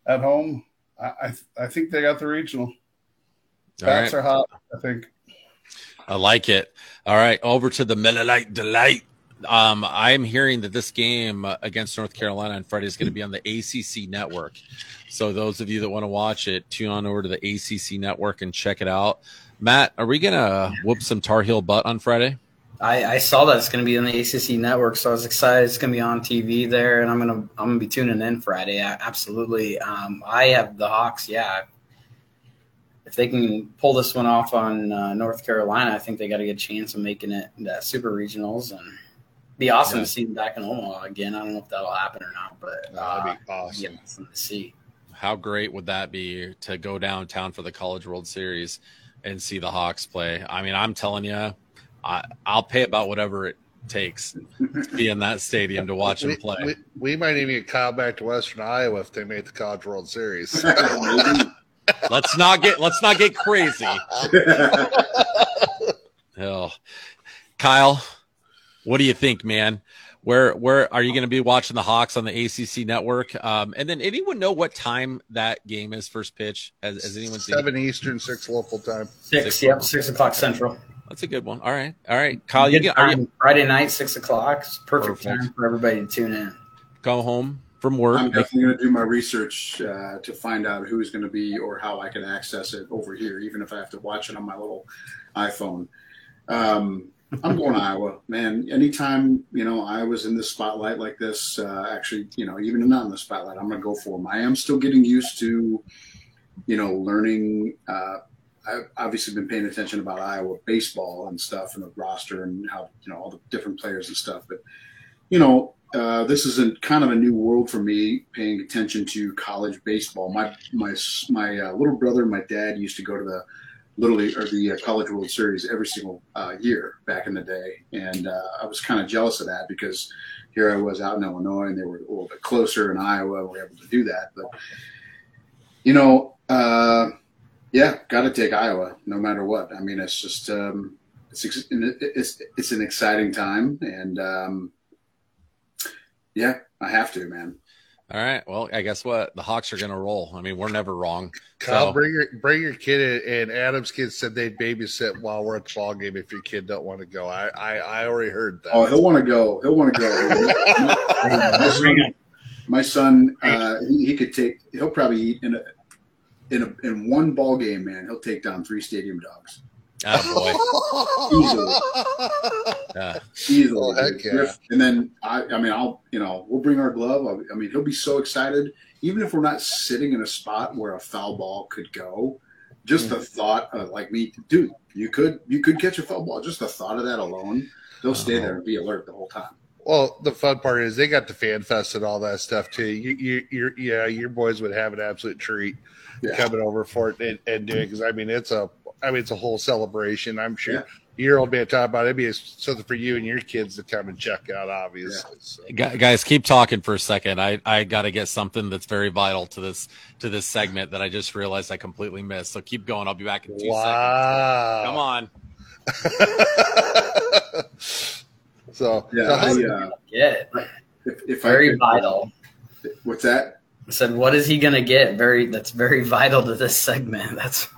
at home. I I, I think they got the regional. Bats right. are hot. I think. I like it. All right, over to the Miller Lite Delight. Um, I'm hearing that this game against North Carolina on Friday is going to be on the ACC network. So those of you that want to watch it, tune on over to the ACC network and check it out. Matt, are we going to whoop some Tar Heel butt on Friday? I, I saw that it's going to be on the ACC network, so I was excited. It's going to be on TV there, and I'm gonna I'm gonna be tuning in Friday. absolutely. Um, I have the Hawks. Yeah, if they can pull this one off on uh, North Carolina, I think they got a good chance of making it the Super Regionals and be awesome yeah. to see them back in Omaha again. I don't know if that'll happen or not, but uh, that'd be awesome. awesome to see. How great would that be to go downtown for the College World Series and see the Hawks play? I mean, I'm telling you, I, I'll pay about whatever it takes to be in that stadium to watch we, them play. We, we, might even get Kyle back to Western Iowa if they made the College World Series. <laughs> let's not get let's not get crazy. <laughs> Hell, Kyle, what do you think, man? Where where are you going to be watching the Hawks on the ACC network? Um, and then anyone know what time that game is first pitch? Has, has anyone seen seven Eastern, six local time? Six, six yep, six o'clock Central. That's a good one. All right, all right, Kyle. You get, are you, Friday night, six o'clock. It's perfect, perfect time for everybody to tune in. Go home from work. I'm definitely going to do my research uh, to find out who's going to be or how I can access it over here, even if I have to watch it on my little iPhone. Um, I'm going to Iowa, man. Anytime you know I was in the spotlight like this, uh, actually, you know, even not in the spotlight, I'm going to go for them. I am still getting used to, you know, learning. Uh, I've obviously been paying attention about Iowa baseball and stuff and the roster and how you know all the different players and stuff. But you know, uh, this is a kind of a new world for me, paying attention to college baseball. My my my uh, little brother and my dad used to go to the League or the uh, College World Series every single uh, year back in the day, and uh, I was kind of jealous of that because here I was out in Illinois and they were a little bit closer in Iowa. We were able to do that, but you know, uh, yeah, got to take Iowa no matter what. I mean, it's just um, it's it's it's an exciting time, and um, yeah, I have to, man. All right. Well, I guess what the Hawks are going to roll. I mean, we're never wrong. Kyle, so. bring your bring your kid in. And Adam's kid said they'd babysit while we're at the ball game if your kid don't want to go. I I, I already heard that. Oh, he'll want to go. He'll want to go. <laughs> my son, my son uh, he, he, could take. He'll probably eat in a in a in one ball game. Man, he'll take down three stadium dogs. Oh boy. <laughs> Easily. Yeah. Easily. Oh, heck yeah. And then I I mean I'll you know, we'll bring our glove. I mean, he'll be so excited. Even if we're not sitting in a spot where a foul ball could go, just mm-hmm. the thought of like me, dude, you could you could catch a foul ball. Just the thought of that alone, they'll stay there and be alert the whole time. Well, the fun part is they got the fan fest and all that stuff too. You, you, you yeah, your boys would have an absolute treat yeah. coming over for it and, and doing because I mean it's a I mean, it's a whole celebration. I'm sure yeah. your old man talking about it. would be something for you and your kids to come and check out. Obviously, yeah. so. guys, keep talking for a second. I I got to get something that's very vital to this to this segment that I just realized I completely missed. So keep going. I'll be back in two wow. seconds. Come on. <laughs> so yeah, so I, uh, yeah. If, if very vital. What's that? Said, "What is he going to get?" Very that's very vital to this segment. <laughs> That's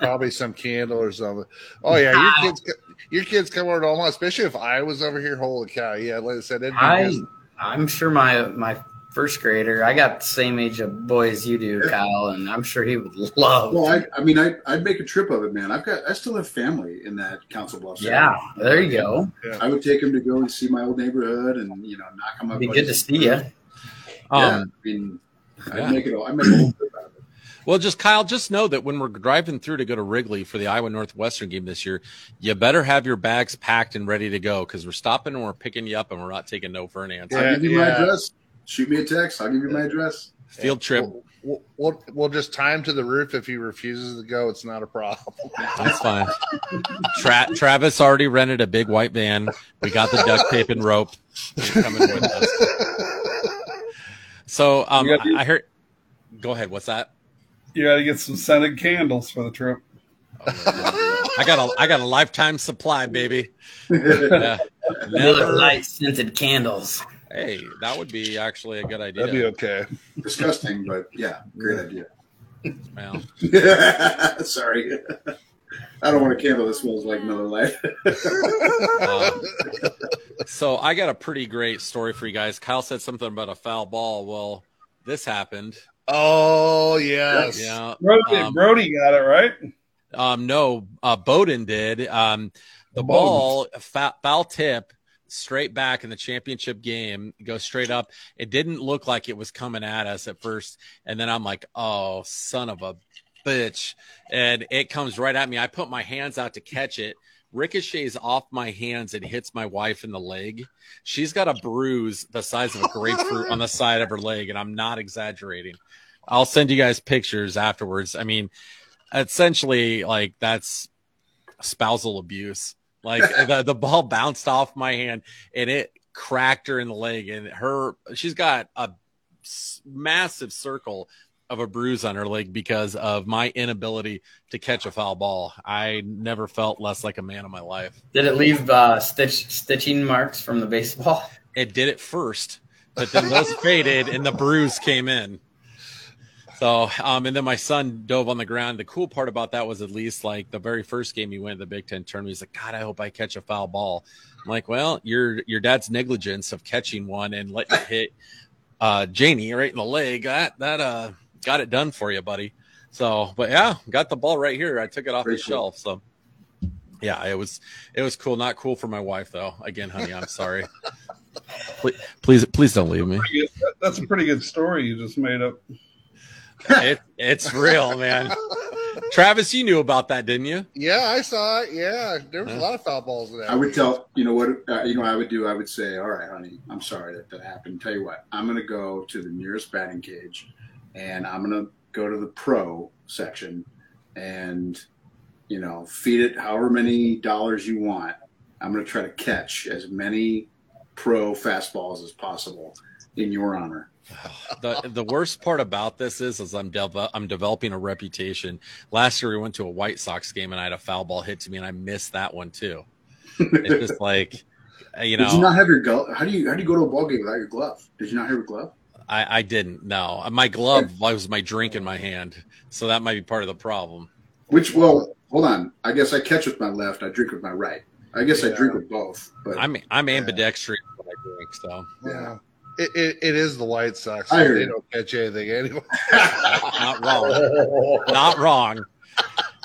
probably some candle or something. Oh yeah, your kids, your kids come over to Omaha, especially if I was over here. Holy cow! Yeah, like I said, I, I'm sure my my first grader. I got the same age of boy as you do, Kyle, and I'm sure he would love. Well, I, I mean, I, I'd make a trip of it, man. I've got, I still have family in that Council Bluffs. Yeah, there you go. I would take him to go and see my old neighborhood, and you know, knock him up. Be good to see you. Um, yeah, I mean, yeah. I make it. I make a whole trip out of it. Well, just Kyle, just know that when we're driving through to go to Wrigley for the Iowa Northwestern game this year, you better have your bags packed and ready to go because we're stopping and we're picking you up and we're not taking no for an answer. I'll give you yeah. my address. Shoot me a text. I'll give you my address. Field trip. We'll, we'll, we'll, just tie him to the roof. If he refuses to go, it's not a problem. <laughs> That's fine. Tra- Travis already rented a big white van. We got the duct tape and rope. He's coming with us. So um, I heard. Go ahead. What's that? You got to get some scented candles for the trip. I got a I got a lifetime supply, baby. <laughs> Yeah. Never light scented candles. Hey, that would be actually a good idea. That'd be okay. Disgusting, but yeah, great idea. Well, <laughs> sorry. I don't want a candle that smells like Miller Lite. um, so I got a pretty great story for you guys. Kyle said something about a foul ball. Well, this happened. Oh yes, yeah. Brody, um, Brody got it right. Um, no, uh, Bowdoin did. Um, The ball foul tip straight back in the championship game, go straight up. It didn't look like it was coming at us at first. And then I'm like, oh, son of a bitch. And it comes right at me. I put my hands out to catch it. Ricochets off my hands and hits my wife in the leg. She's got a bruise the size of a grapefruit on the <laughs> side of her leg. And I'm not exaggerating. I'll send you guys pictures afterwards. I mean, essentially, like that's spousal abuse. Like <laughs> the, the ball bounced off my hand and it cracked her in the leg. And her, she's got a massive circle of a bruise on her leg because of my inability to catch a foul ball. I never felt less like a man in my life. Did it leave uh, stitch stitching marks from the baseball? It did it first, but then those <laughs> faded and the bruise came in. So, um, and then my son dove on the ground. The cool part about that was at least like the very first game he went to the Big Ten tournament. He's like, God, I hope I catch a foul ball. I'm like, well, your your dad's negligence of catching one and letting it hit uh, Janie right in the leg that that uh got it done for you, buddy. So, but yeah, got the ball right here. I took it off Very the cool. shelf. So, yeah, it was it was cool. Not cool for my wife though. Again, honey, I'm sorry. <laughs> please, please, please don't leave me. That's a pretty good story you just made up <laughs> it, it's real, man. Travis, you knew about that, didn't you? Yeah, I saw it. Yeah, there was a lot of foul balls in there. I would tell you know what uh, you know. I would do. I would say, "All right, honey, I'm sorry that that happened. Tell you what, I'm going to go to the nearest batting cage, and I'm going to go to the pro section, and you know, feed it however many dollars you want. I'm going to try to catch as many pro fastballs as possible in your honor." the the worst part about this is, is I'm de- I'm developing a reputation. Last year we went to a White Sox game and I had a foul ball hit to me and I missed that one too. It's just <laughs> like, you know. Did you not have your glove? How do you how do you go to a ball game without your glove? Did you not have your glove? I, I didn't. No, my glove was my drink in my hand, so that might be part of the problem. Which well, hold on. I guess I catch with my left. I drink with my right. I guess yeah. I drink with both. But I'm I'm ambidextrous yeah. when I drink, so yeah. It, it, it is the White Sox. So they don't catch anything anyway. <laughs> Not wrong. Not wrong. <laughs>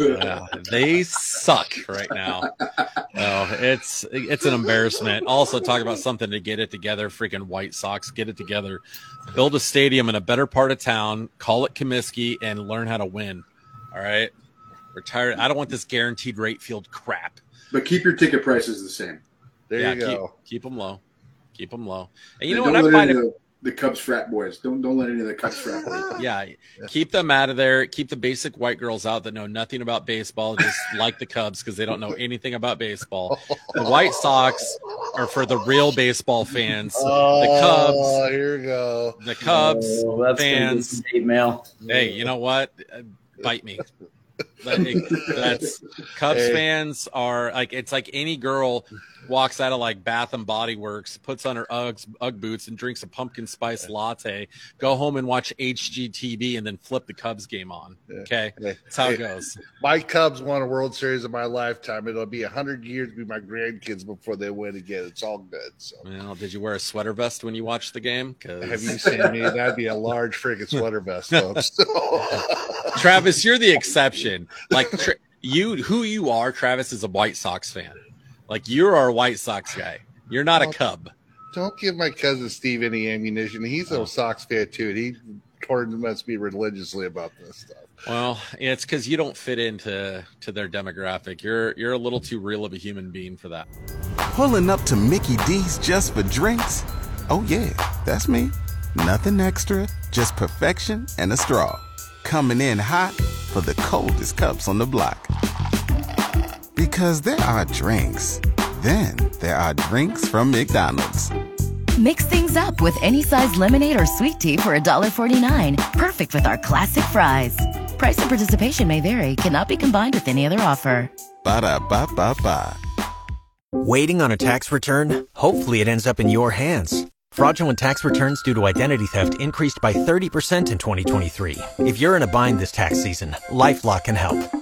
yeah, they suck right now. <laughs> Oh, it's it's an embarrassment. Also, talk about something to get it together. Freaking White Sox, get it together. Build a stadium in a better part of town. Call it Comiskey and learn how to win. All right, retire. I don't want this guaranteed rate field crap. But keep your ticket prices the same. There yeah, you go. Keep, keep them low. Keep them low. And you know what? I find it, the Cubs frat boys. Don't don't let any of the Cubs frat boys. <laughs> Yeah, keep them out of there. Keep the basic white girls out that know nothing about baseball, just <laughs> like the Cubs because they don't know anything about baseball. <laughs> The White Sox are for the real baseball fans. Oh, the Cubs. Here we go. The Cubs oh, fans. Hate mail. Hey, you know what? Uh, bite me. that's Cubs hey. fans are like it's like any girl walks out of like Bath and Body Works, puts on her Uggs, Ugg boots, and drinks a pumpkin spice latte. Go home and watch HGTV, and then flip the Cubs game on. Okay, that's how it goes. My Cubs won a World Series in my lifetime. It'll be hundred years to be my grandkids before they win again. It's all good. So, well, did you wear a sweater vest when you watched the game? Have you seen me? That'd be a large freaking sweater vest, folks. <laughs> <laughs> Travis, you're the exception. Like. Tra- you who you are, Travis is a White Sox fan. Like you're our White Sox guy. You're not a Cub. Don't give my cousin Steve any ammunition. He's a oh. Sox fan too. He torments me religiously about this stuff. Well, it's because you don't fit into to their demographic. You're you're a little too real of a human being for that. Pulling up to Mickey D's just for drinks. Oh yeah, that's me. Nothing extra, just perfection and a straw. Coming in hot for the coldest cups on the block. Because there are drinks. Then there are drinks from McDonald's. Mix things up with any size lemonade or sweet tea for $1.49. Perfect with our classic fries. Price and participation may vary, cannot be combined with any other offer. Ba da ba ba ba. Waiting on a tax return? Hopefully, it ends up in your hands. Fraudulent tax returns due to identity theft increased by 30% in 2023. If you're in a bind this tax season, LifeLock can help.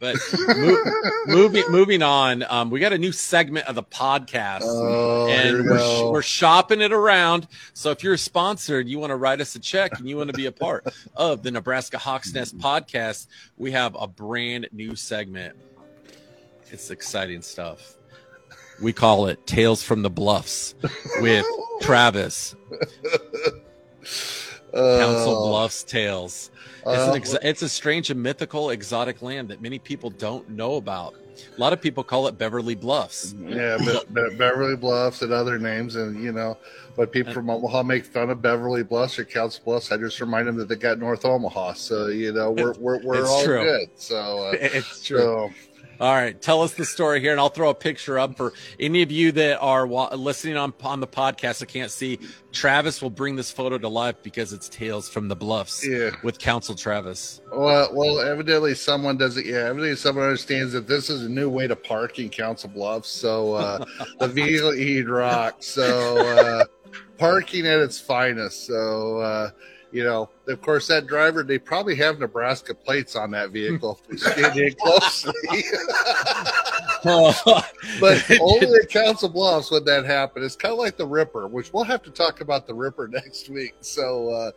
But <laughs> moving moving on, um, we got a new segment of the podcast, Oh, and we we're, we're shopping it around. So if you're sponsored, you want to write us a check, and you want to be a part of the Nebraska Hawks Nest podcast, we have a brand new segment. It's exciting stuff. We call it Tales from the Bluffs with <laughs> Travis. Council Uh, Bluffs Tales. It's, uh, an ex- it's a strange and mythical exotic land that many people don't know about. A lot of people call it Beverly Bluffs. Yeah, Be- Be- Beverly Bluffs and other names, and you know, but people from Omaha make fun of Beverly Bluffs or Council Bluffs, I just remind them that they got North Omaha. So you know, we're we're, we're It's all true. good. So uh, <laughs> It's true. so All right, tell us the story here, and I'll throw a picture up for any of you that are listening on on the podcast I can't see. Travis will bring this photo to life because it's Tales from the Bluffs Yeah. with Council Travis. well, well, evidently someone doesn't. Yeah, evidently someone understands that this is a new way to park in Council Bluffs. So uh, the <laughs> vehicle he'd rock. So uh, parking at its finest. So. Uh, you know, of course, that driver, they probably have Nebraska plates on that vehicle. if we Scan in closely. <laughs> but only at Council Bluffs would that happen. It's kind of like the Ripper, which we'll have to talk about the Ripper <laughs> next week. So, uh,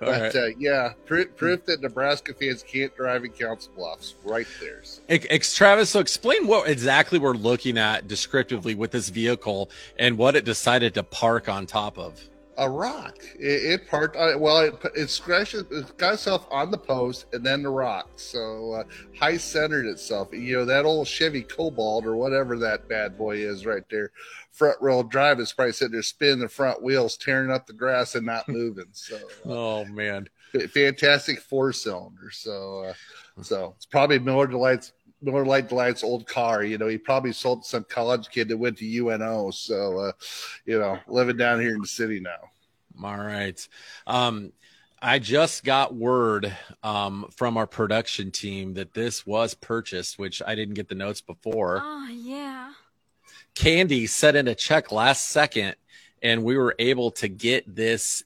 but right. uh, yeah, proof, proof that Nebraska fans can't drive in Council Bluffs, right there. So, ex- Travis, so explain what exactly we're looking at descriptively with this vehicle and what it decided to park on top of. A rock. It, it parked. Uh, well, it, it scratched. It got itself on the post and then the rock. So uh, high centered itself. You know that old Chevy Cobalt or whatever that bad boy is right there. Front wheel drive is probably sitting there spinning the front wheels, tearing up the grass and not <laughs> moving. So uh, Oh man. fantastic four cylinder. So uh, so it's probably Miller Delight's Miller Lite Delight's old car. You know, he probably sold some college kid that went to UNO. So uh, you know, living down here in the city now. All right. Um, I just got word um, from our production team that this was purchased, which I didn't get the notes before. Oh, yeah. Candy sent in a check last second, and we were able to get this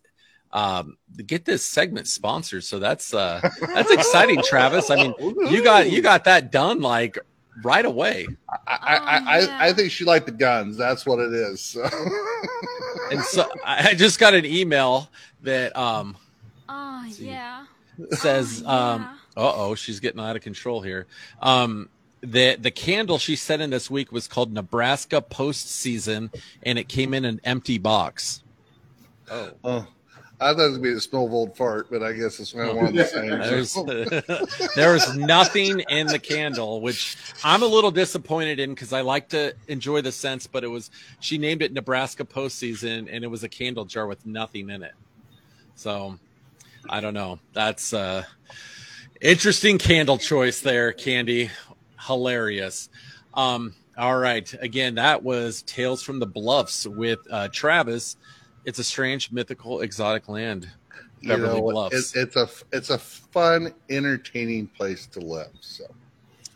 um get this segment sponsored. So that's uh that's exciting travis. I mean you got you got that done like right away. I, I, I, I, I think she liked the guns. That's what it is. So. and so i I just got an email that um Oh, yeah. says um uh-oh she's getting out of control here. Um the the candle she sent in this week was called nebraska postseason and it came in an empty box. Oh. Oh, I thought it was gonna be a snowballed fart, but I guess it's not one of the same. <laughs> There's, <laughs> there was nothing in the candle, which I'm a little disappointed in because I like to enjoy the scents, but it was she named it Nebraska postseason and it was a candle jar with nothing in it. So I don't know. That's uh interesting candle choice there, Candy. Hilarious. Um, all right. Again, that was Tales from the Bluffs with uh Travis. It's a strange, mythical, exotic land. You know, Bluffs. it, it's a it's a fun, entertaining place to live. So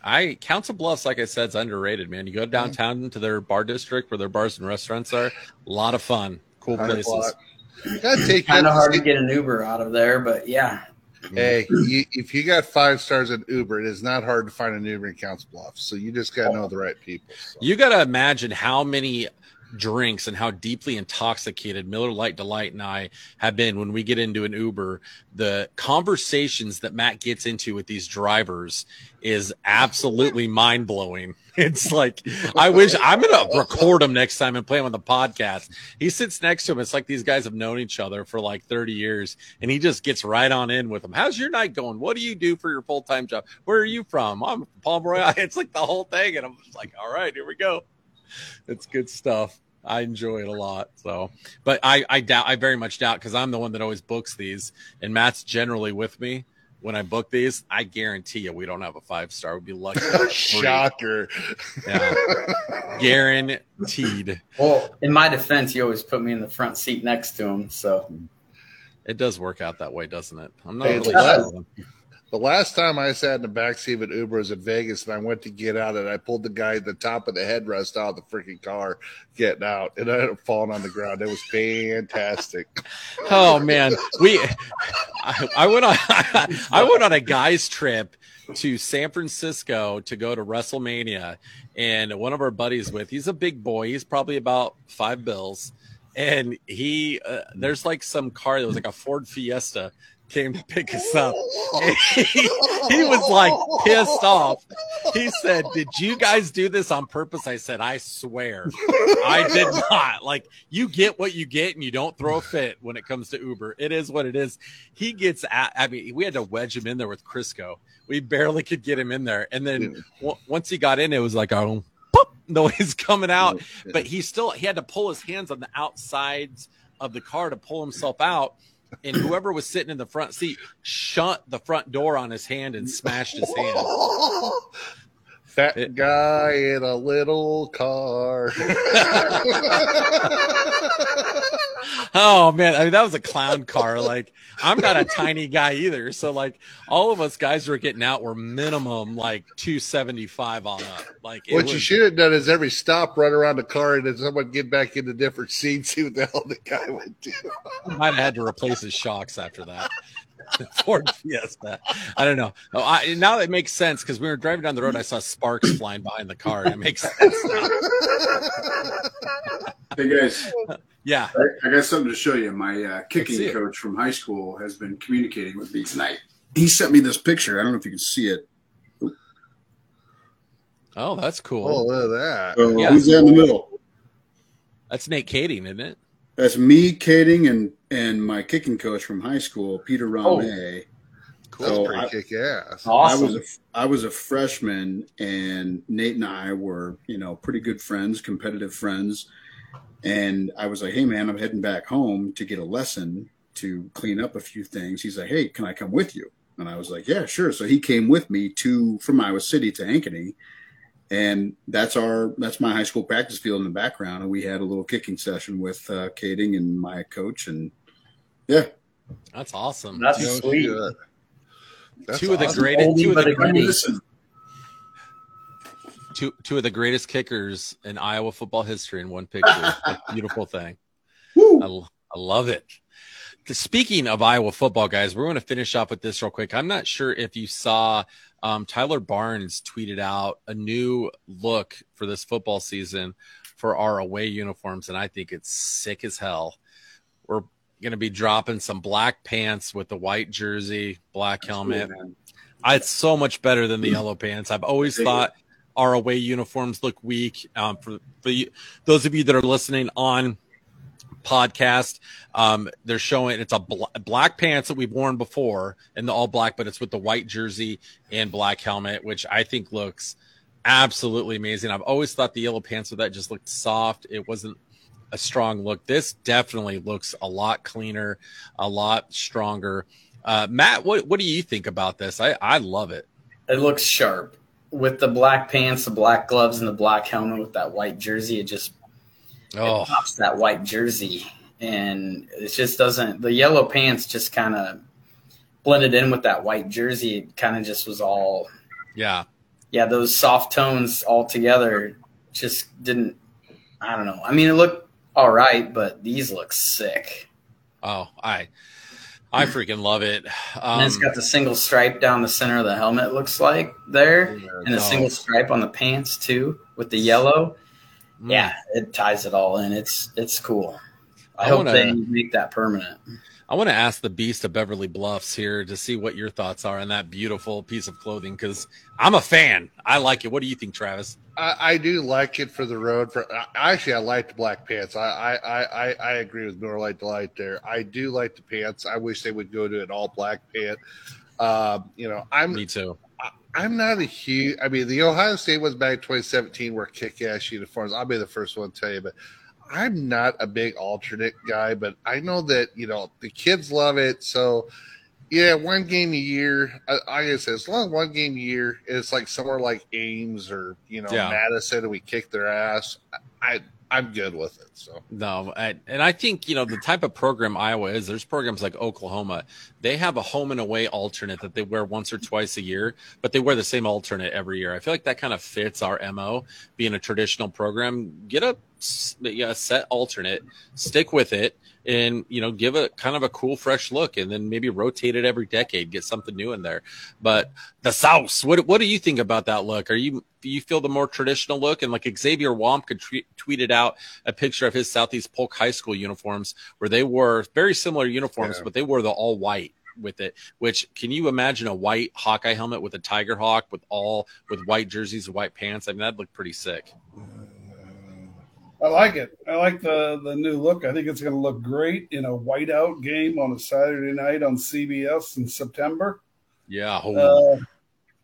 I Council Bluffs, like I said, is underrated, man. You go downtown to their bar district where their bars and restaurants are. A lot of fun, cool Hundred places. block. you gotta take Kind of hard to get an Uber out of there, but yeah. Hey, you, if you got five stars in Uber, it is not hard to find an Uber in Council Bluffs. So you just gotta know oh. the right people. So. You got to imagine how many drinks and how deeply intoxicated Miller Lite Delight and I have been when we get into an Uber. The conversations that Matt gets into with these drivers is absolutely mind blowing. <laughs> It's like, I wish I'm going to record him next time and play him on the podcast. He sits next to him. It's like these guys have known each other for like 30 years and he just gets right on in with them. How's your night going? What do you do for your full time job? Where are you from? I'm Palm Royal. <laughs> It's like the whole thing. And I'm just like, all right, here we go it's good stuff. I enjoy it a lot. So, but I, I doubt, I very much doubt because I'm the one that always books these, and Matt's generally with me when I book these. I guarantee you, we don't have a five star. We'd be lucky. to have three. <laughs> Shocker. Yeah. Guaranteed. Well, in my defense, you always put me in the front seat next to him. So It does work out that way, doesn't it? I'm not Hey, really let- sure. The last time I sat in the backseat of an Uber was in Vegas, and I went to get out, and I pulled the guy at the top of the headrest out of the freaking car getting out, and I ended up falling on the ground. It was fantastic. <laughs> oh man, we I, I went on <laughs> I went on a guys trip to San Francisco to go to WrestleMania, and one of our buddies with he's a big boy. He's probably about five bills, and he uh, there's like some car that was like a Ford Fiesta came to pick us up. He, <laughs> he, was like pissed off. He said, Did you guys do this on purpose? I said, I swear I did <laughs> not. Like, you get what you get and you don't throw a fit when it comes to Uber. It is what it is. He gets at, I mean, we had to wedge him in there with Crisco. We barely could get him in there. And then w- once he got in, it was like, oh, pop, noise <laughs> coming out. But he still, he had to pull his hands on the outsides of the car to pull himself out and whoever was sitting in the front seat shut the front door on his hand and smashed his hand. <laughs> that it, guy in a little car. <laughs> oh man, I mean that was a clown car. Like I'm not a tiny guy either, so like all of us guys were getting out were minimum like 275 on up. Like what was, you should have done is every stop run around the car and then someone get back into different seats. See what the hell the guy went to. Might have had to replace his shocks after that. <laughs> Ford Fiesta. I don't know. Oh, I, now it makes sense because we were driving down the road. I saw sparks flying behind the car. And it makes sense. hey guys. Yeah, I, I, got something to show you. My uh, kicking coach from high school has been communicating with me tonight. He sent me this picture. I don't know if you can see it. Oh, that's cool. Oh, look at that. Uh, yeah. Who's that in the middle? That's Nate Kaeding, isn't it? That's me, Kaeding, and and my kicking coach from high school, Peter Rame. Oh, cool. So pretty I, kick ass. Awesome. I was a, I was a freshman, and Nate and I were, you know, pretty good friends, competitive friends. And I was like, "Hey, man, I'm heading back home to get a lesson to clean up a few things." He's like, "Hey, can I come with you?" And I was like, "Yeah, sure." So he came with me to from Iowa City to Ankeny, and that's our that's my high school practice field in the background. And we had a little kicking session with uh, Kaeding and my coach, and yeah, that's awesome. That's two, sweet. That's two awesome. of the greatest. Two of the greatest. Two, two of the greatest kickers in Iowa football history in one picture. <laughs> beautiful thing. I, I love it. Speaking of Iowa football, guys, we're going to finish off with this real quick. I'm not sure if you saw um, Tyler Barnes tweeted out a new look for this football season for our away uniforms, and I think it's sick as hell. We're going to be dropping some black pants with the white jersey, black helmet. Cool, it's so much better than the yellow pants. I've always thought our away uniforms look weak. Um, for, for those of you that are listening on podcast. Um, they're showing it's a bl- black pants that we've worn before in the all black, but it's with the white jersey and black helmet, which I think looks absolutely amazing. I've always thought the yellow pants with that just looked soft. It wasn't a strong look. This definitely looks a lot cleaner, a lot stronger. Uh, Matt, what what do you think about this? I I love it. It looks sharp with the black pants, the black gloves, and the black helmet with that white jersey. It just oh. it pops that white jersey, and it just doesn't. The yellow pants just kind of blended in with that white jersey. It kind of just was all. Yeah. Yeah, those soft tones all together just didn't. I don't know. I mean, it looked all right, but these look sick. Oh, I. I freaking love it. Um, and it's got the single stripe down the center of the helmet, looks like there, and a single stripe on the pants too, with the yellow. Mm. Yeah, it ties it all in. It's it's cool. I, I hope wanna, they make that permanent. I want to ask the Beast of Beverly Bluffs here to see what your thoughts are on that beautiful piece of clothing because I'm a fan. I like it. What do you think, Travis? I, I do like it for the road. For actually, I like the black pants. I I, I, I agree with Miller Lite Delight there. I do like the pants. I wish they would go to an all black pant. Um, you know, I'm me too. I'm not a huge. I mean, the Ohio State was back in 2017 were kick-ass uniforms. I'll be the first one to tell you, but I'm not a big alternate guy. But I know that you know the kids love it. So yeah, one game a year. I, I guess as long as one game a year, it's like somewhere like Ames or you know yeah. Madison, and we kick their ass. I I'm good with it. So no, I, and I think you know the type of program Iowa is. There's programs like Oklahoma. They have a home and away alternate that they wear once or twice a year, but they wear the same alternate every year. I feel like that kind of fits our mo. Being a traditional program, get a set alternate, stick with it and you know give it kind of a cool fresh look and then maybe rotate it every decade get something new in there. But the south what what do you think about that look? Are you you feel the more traditional look? And like Xavier Nwankpa tre- tweeted out a picture of his southeast polk high school uniforms where they wore very similar uniforms yeah. but they wore the all white with it which can you imagine a white hawkeye helmet with a tiger hawk with all with white jerseys and white pants? I mean that'd look pretty sick I like it. I like the the new look. I think it's going to look great in a whiteout game on a Saturday night on CBS in September. Yeah. Uh,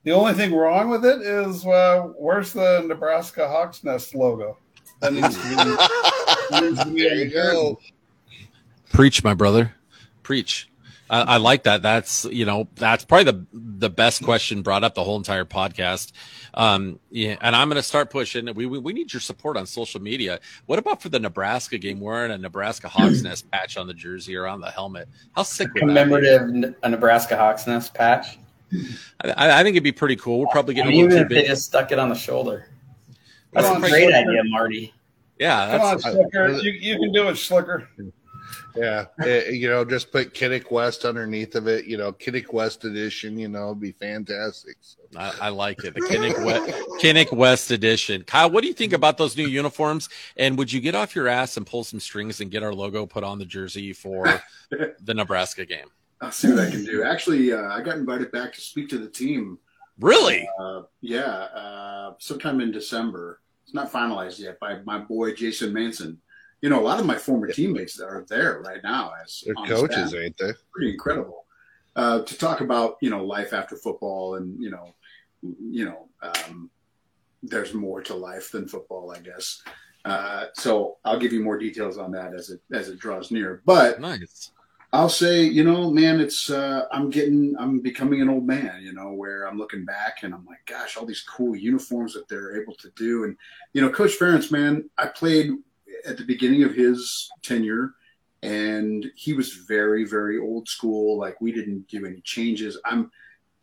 the only thing wrong with it is uh, where's the Nebraska Hawks Nest logo? That needs to be, needs to be there you go. Preach, my brother. Preach. I, I, like that. That's you know that's probably the the best question brought up the whole entire podcast. Um, yeah, and I'm going to start pushing. We, we, we need your support on social media. What about for the Nebraska game? Wearing a Nebraska Hawks Nest <clears throat> patch on the jersey or on the helmet. How sick would commemorative a Nebraska Hawks Nest patch? I, I, think it'd be pretty cool. We're probably get even if they just stuck it on the shoulder. That's a great idea, Marty. Yeah, come on, Slicker. You, you can do it, Slicker. Yeah, it, you know, just put Kinnick West underneath of it. You know, Kinnick West edition. You know, be fantastic. So. I, I, like it, the Kinnick West, Kinnick West edition. Kyle, what do you think about those new uniforms? And would you get off your ass and pull some strings and get our logo put on the jersey for the Nebraska game? I'll see what I can do. Actually, uh, I got invited back to speak to the team. Really? Uh, yeah, uh, sometime in December. It's not finalized yet by my boy Jason Manson you know, a lot of my former teammates that are there right now as their coaches, staff, ain't they? Pretty incredible. Uh, to talk about you know life after football and you know, you know, um, there's more to life than football, I guess. Uh, so I'll give you more details on that as it as it draws near. But nice. I'll say, you know, man, it's uh, I'm getting, I'm becoming an old man, you know, where I'm looking back and I'm like, gosh, all these cool uniforms that they're able to do, and you know, Coach Ferentz, man, I played at the beginning of his tenure, and he was very, very old school. Like we didn't do any changes. I'm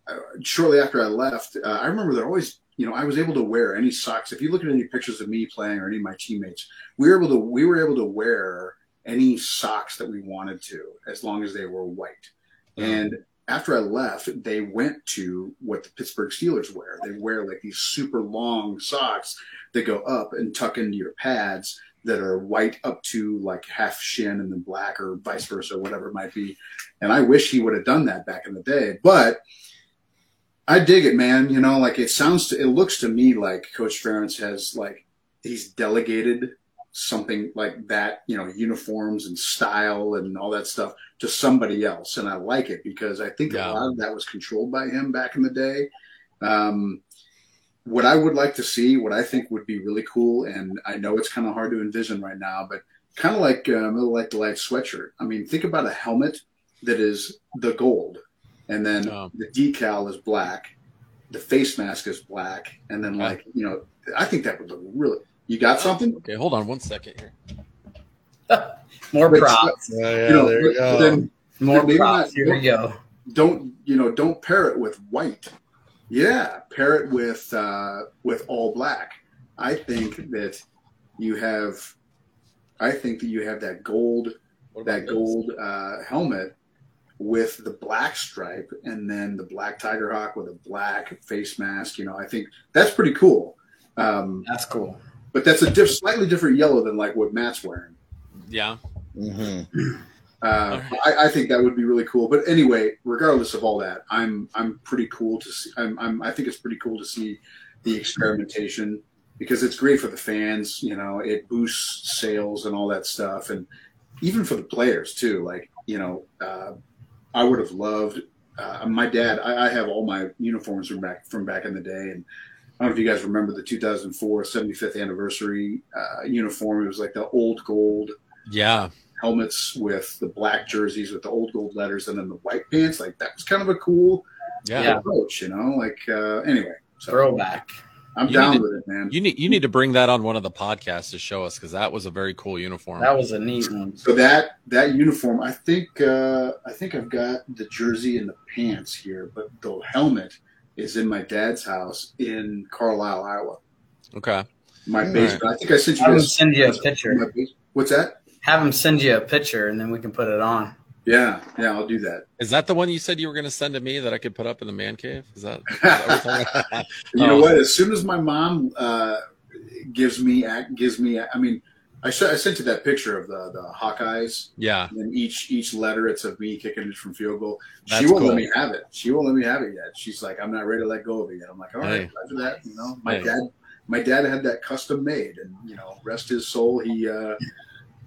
uh, shortly after I left. Uh, I remember there always, you know, I was able to wear any socks. If you look at any pictures of me playing or any of my teammates, we were able to we were able to wear any socks that we wanted to as long as they were white. Mm-hmm. And after I left, they went to what the Pittsburgh Steelers wear. They wear like these super long socks that go up and tuck into your pads that are white up to like half shin and then black or vice versa, whatever it might be. And I wish he would have done that back in the day. But I dig it, man. You know, like it sounds to, it looks to me like Coach Ferentz has like he's delegated something like that, you know, uniforms and style and all that stuff to somebody else. And I like it because I think yeah. a lot of that was controlled by him back in the day. Um, what I would like to see, what I think would be really cool, and I know it's kind of hard to envision right now, but kind of like uh, like the light sweatshirt. I mean, think about a helmet that is the gold, and then oh. the decal is black, the face mask is black, and then like you know, I think that would look really. You got something? Okay, hold on one second here. <laughs> More props. Yeah, yeah, you know, there you go. Then, More props. Not, here we go. Don't you know? Don't pair it with white yeah, pair it with uh, with all black. I think that you have, I think that you have that gold, that gold uh, helmet with the black stripe, and then the black tiger hawk with a black face mask. You know, I think that's pretty cool. Um, that's cool. But that's a diff- slightly different yellow than like what Matt's wearing. Yeah. Mm-hmm. Uh, I, I, think that would be really cool. But anyway, regardless of all that, I'm I'm pretty cool to see. I'm, I'm I think it's pretty cool to see the experimentation because it's great for the fans. You know, it boosts sales and all that stuff, and even for the players too. Like you know, uh, I would have loved. Uh, my dad, I, I, have all my uniforms from back from back in the day, and I don't know if you guys remember the 2004 75th anniversary uh, uniform. It was like the old gold. Yeah helmets with the black jerseys with the old gold letters and then the white pants. Like that was kind of a cool yeah. approach, you know. Like uh, anyway, so. throwback. I'm You down need to- with it, man. You need you need to bring that on one of the podcasts to show us because that was a very cool uniform. That was a neat one. So that that uniform, I think uh, I think I've got the jersey and the pants here, but the helmet is in my dad's house in Carlisle, Iowa. okay. My All basement. I think I sent you Have him guys. send you a picture. my base- What's that? Have him send you a picture, and then we can put it on. Yeah, yeah, I'll do that. Is that the one you said you were going to send to me that I could put up in the man cave? Is that? Is that what we're talking about? <laughs> You know Oh. what? As soon as my mom uh, gives me gives me, I mean, I, sh- I sent you that picture of the the Hawkeyes. Yeah. And each each letter, it's of me kicking it from field goal. That's she won't cool. let me have it. She won't let me have it yet. She's like, I'm not ready to let go of it yet. I'm like, all right, Hey. after that, you know, my Hey. dad, my dad had that custom made, and you know, rest his soul, he, uh,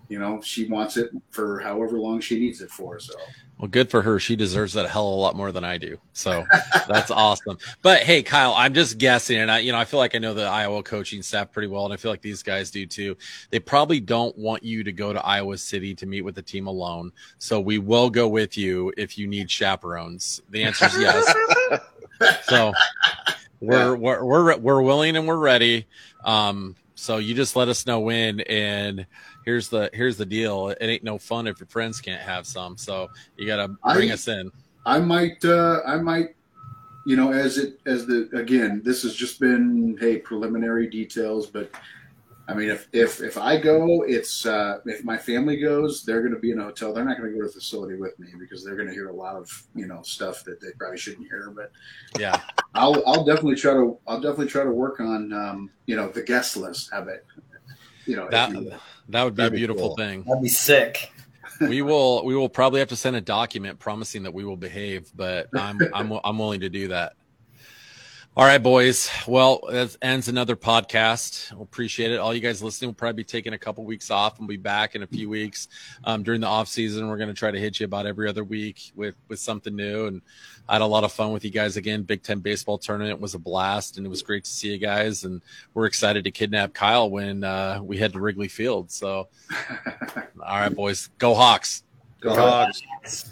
you know, she wants it for however long she needs it for. So Well, good for her. She deserves that a hell of a lot more than I do. So that's awesome. But hey, Kyle, I'm just guessing, and I, you know, I feel like I know the Iowa coaching staff pretty well, and I feel like these guys do too. They probably don't want you to go to Iowa City to meet with the team alone. So we will go with you if you need chaperones. The answer is yes. <laughs> so we're, we're we're we're willing and we're ready. Um, so you just let us know when and here's the here's the deal. It ain't no fun if your friends can't have some. So you got to bring I- us in. I might, uh, I might, you know, as it as the again, this has just been hey preliminary details, but I mean, if if if I go, it's uh, if my family goes, they're going to be in a hotel. They're not going to go to the facility with me because they're going to hear a lot of you know stuff that they probably shouldn't hear. But Yeah. I'll I'll definitely try to I'll definitely try to work on um, you know the guest list. Have it, you know, if That you- that would be That'd a be beautiful cool. thing. That'd be sick. <laughs> we will we will probably have to send a document promising that we will behave, but I'm I'm I'm willing to do that. All right, boys. Well, that ends another podcast. We'll appreciate it. All you guys listening will probably be taking a couple weeks off and we'll be back in a few weeks. Um, during the off season, we're going to try to hit you about every other week with with something new. And I had a lot of fun with you guys again. Big Ten baseball tournament was a blast, and it was great to see you guys. And we're excited to kidnap Kyle when uh, we head to Wrigley Field. So, <laughs> all right, boys, go Hawks. Go Hawks. Yes.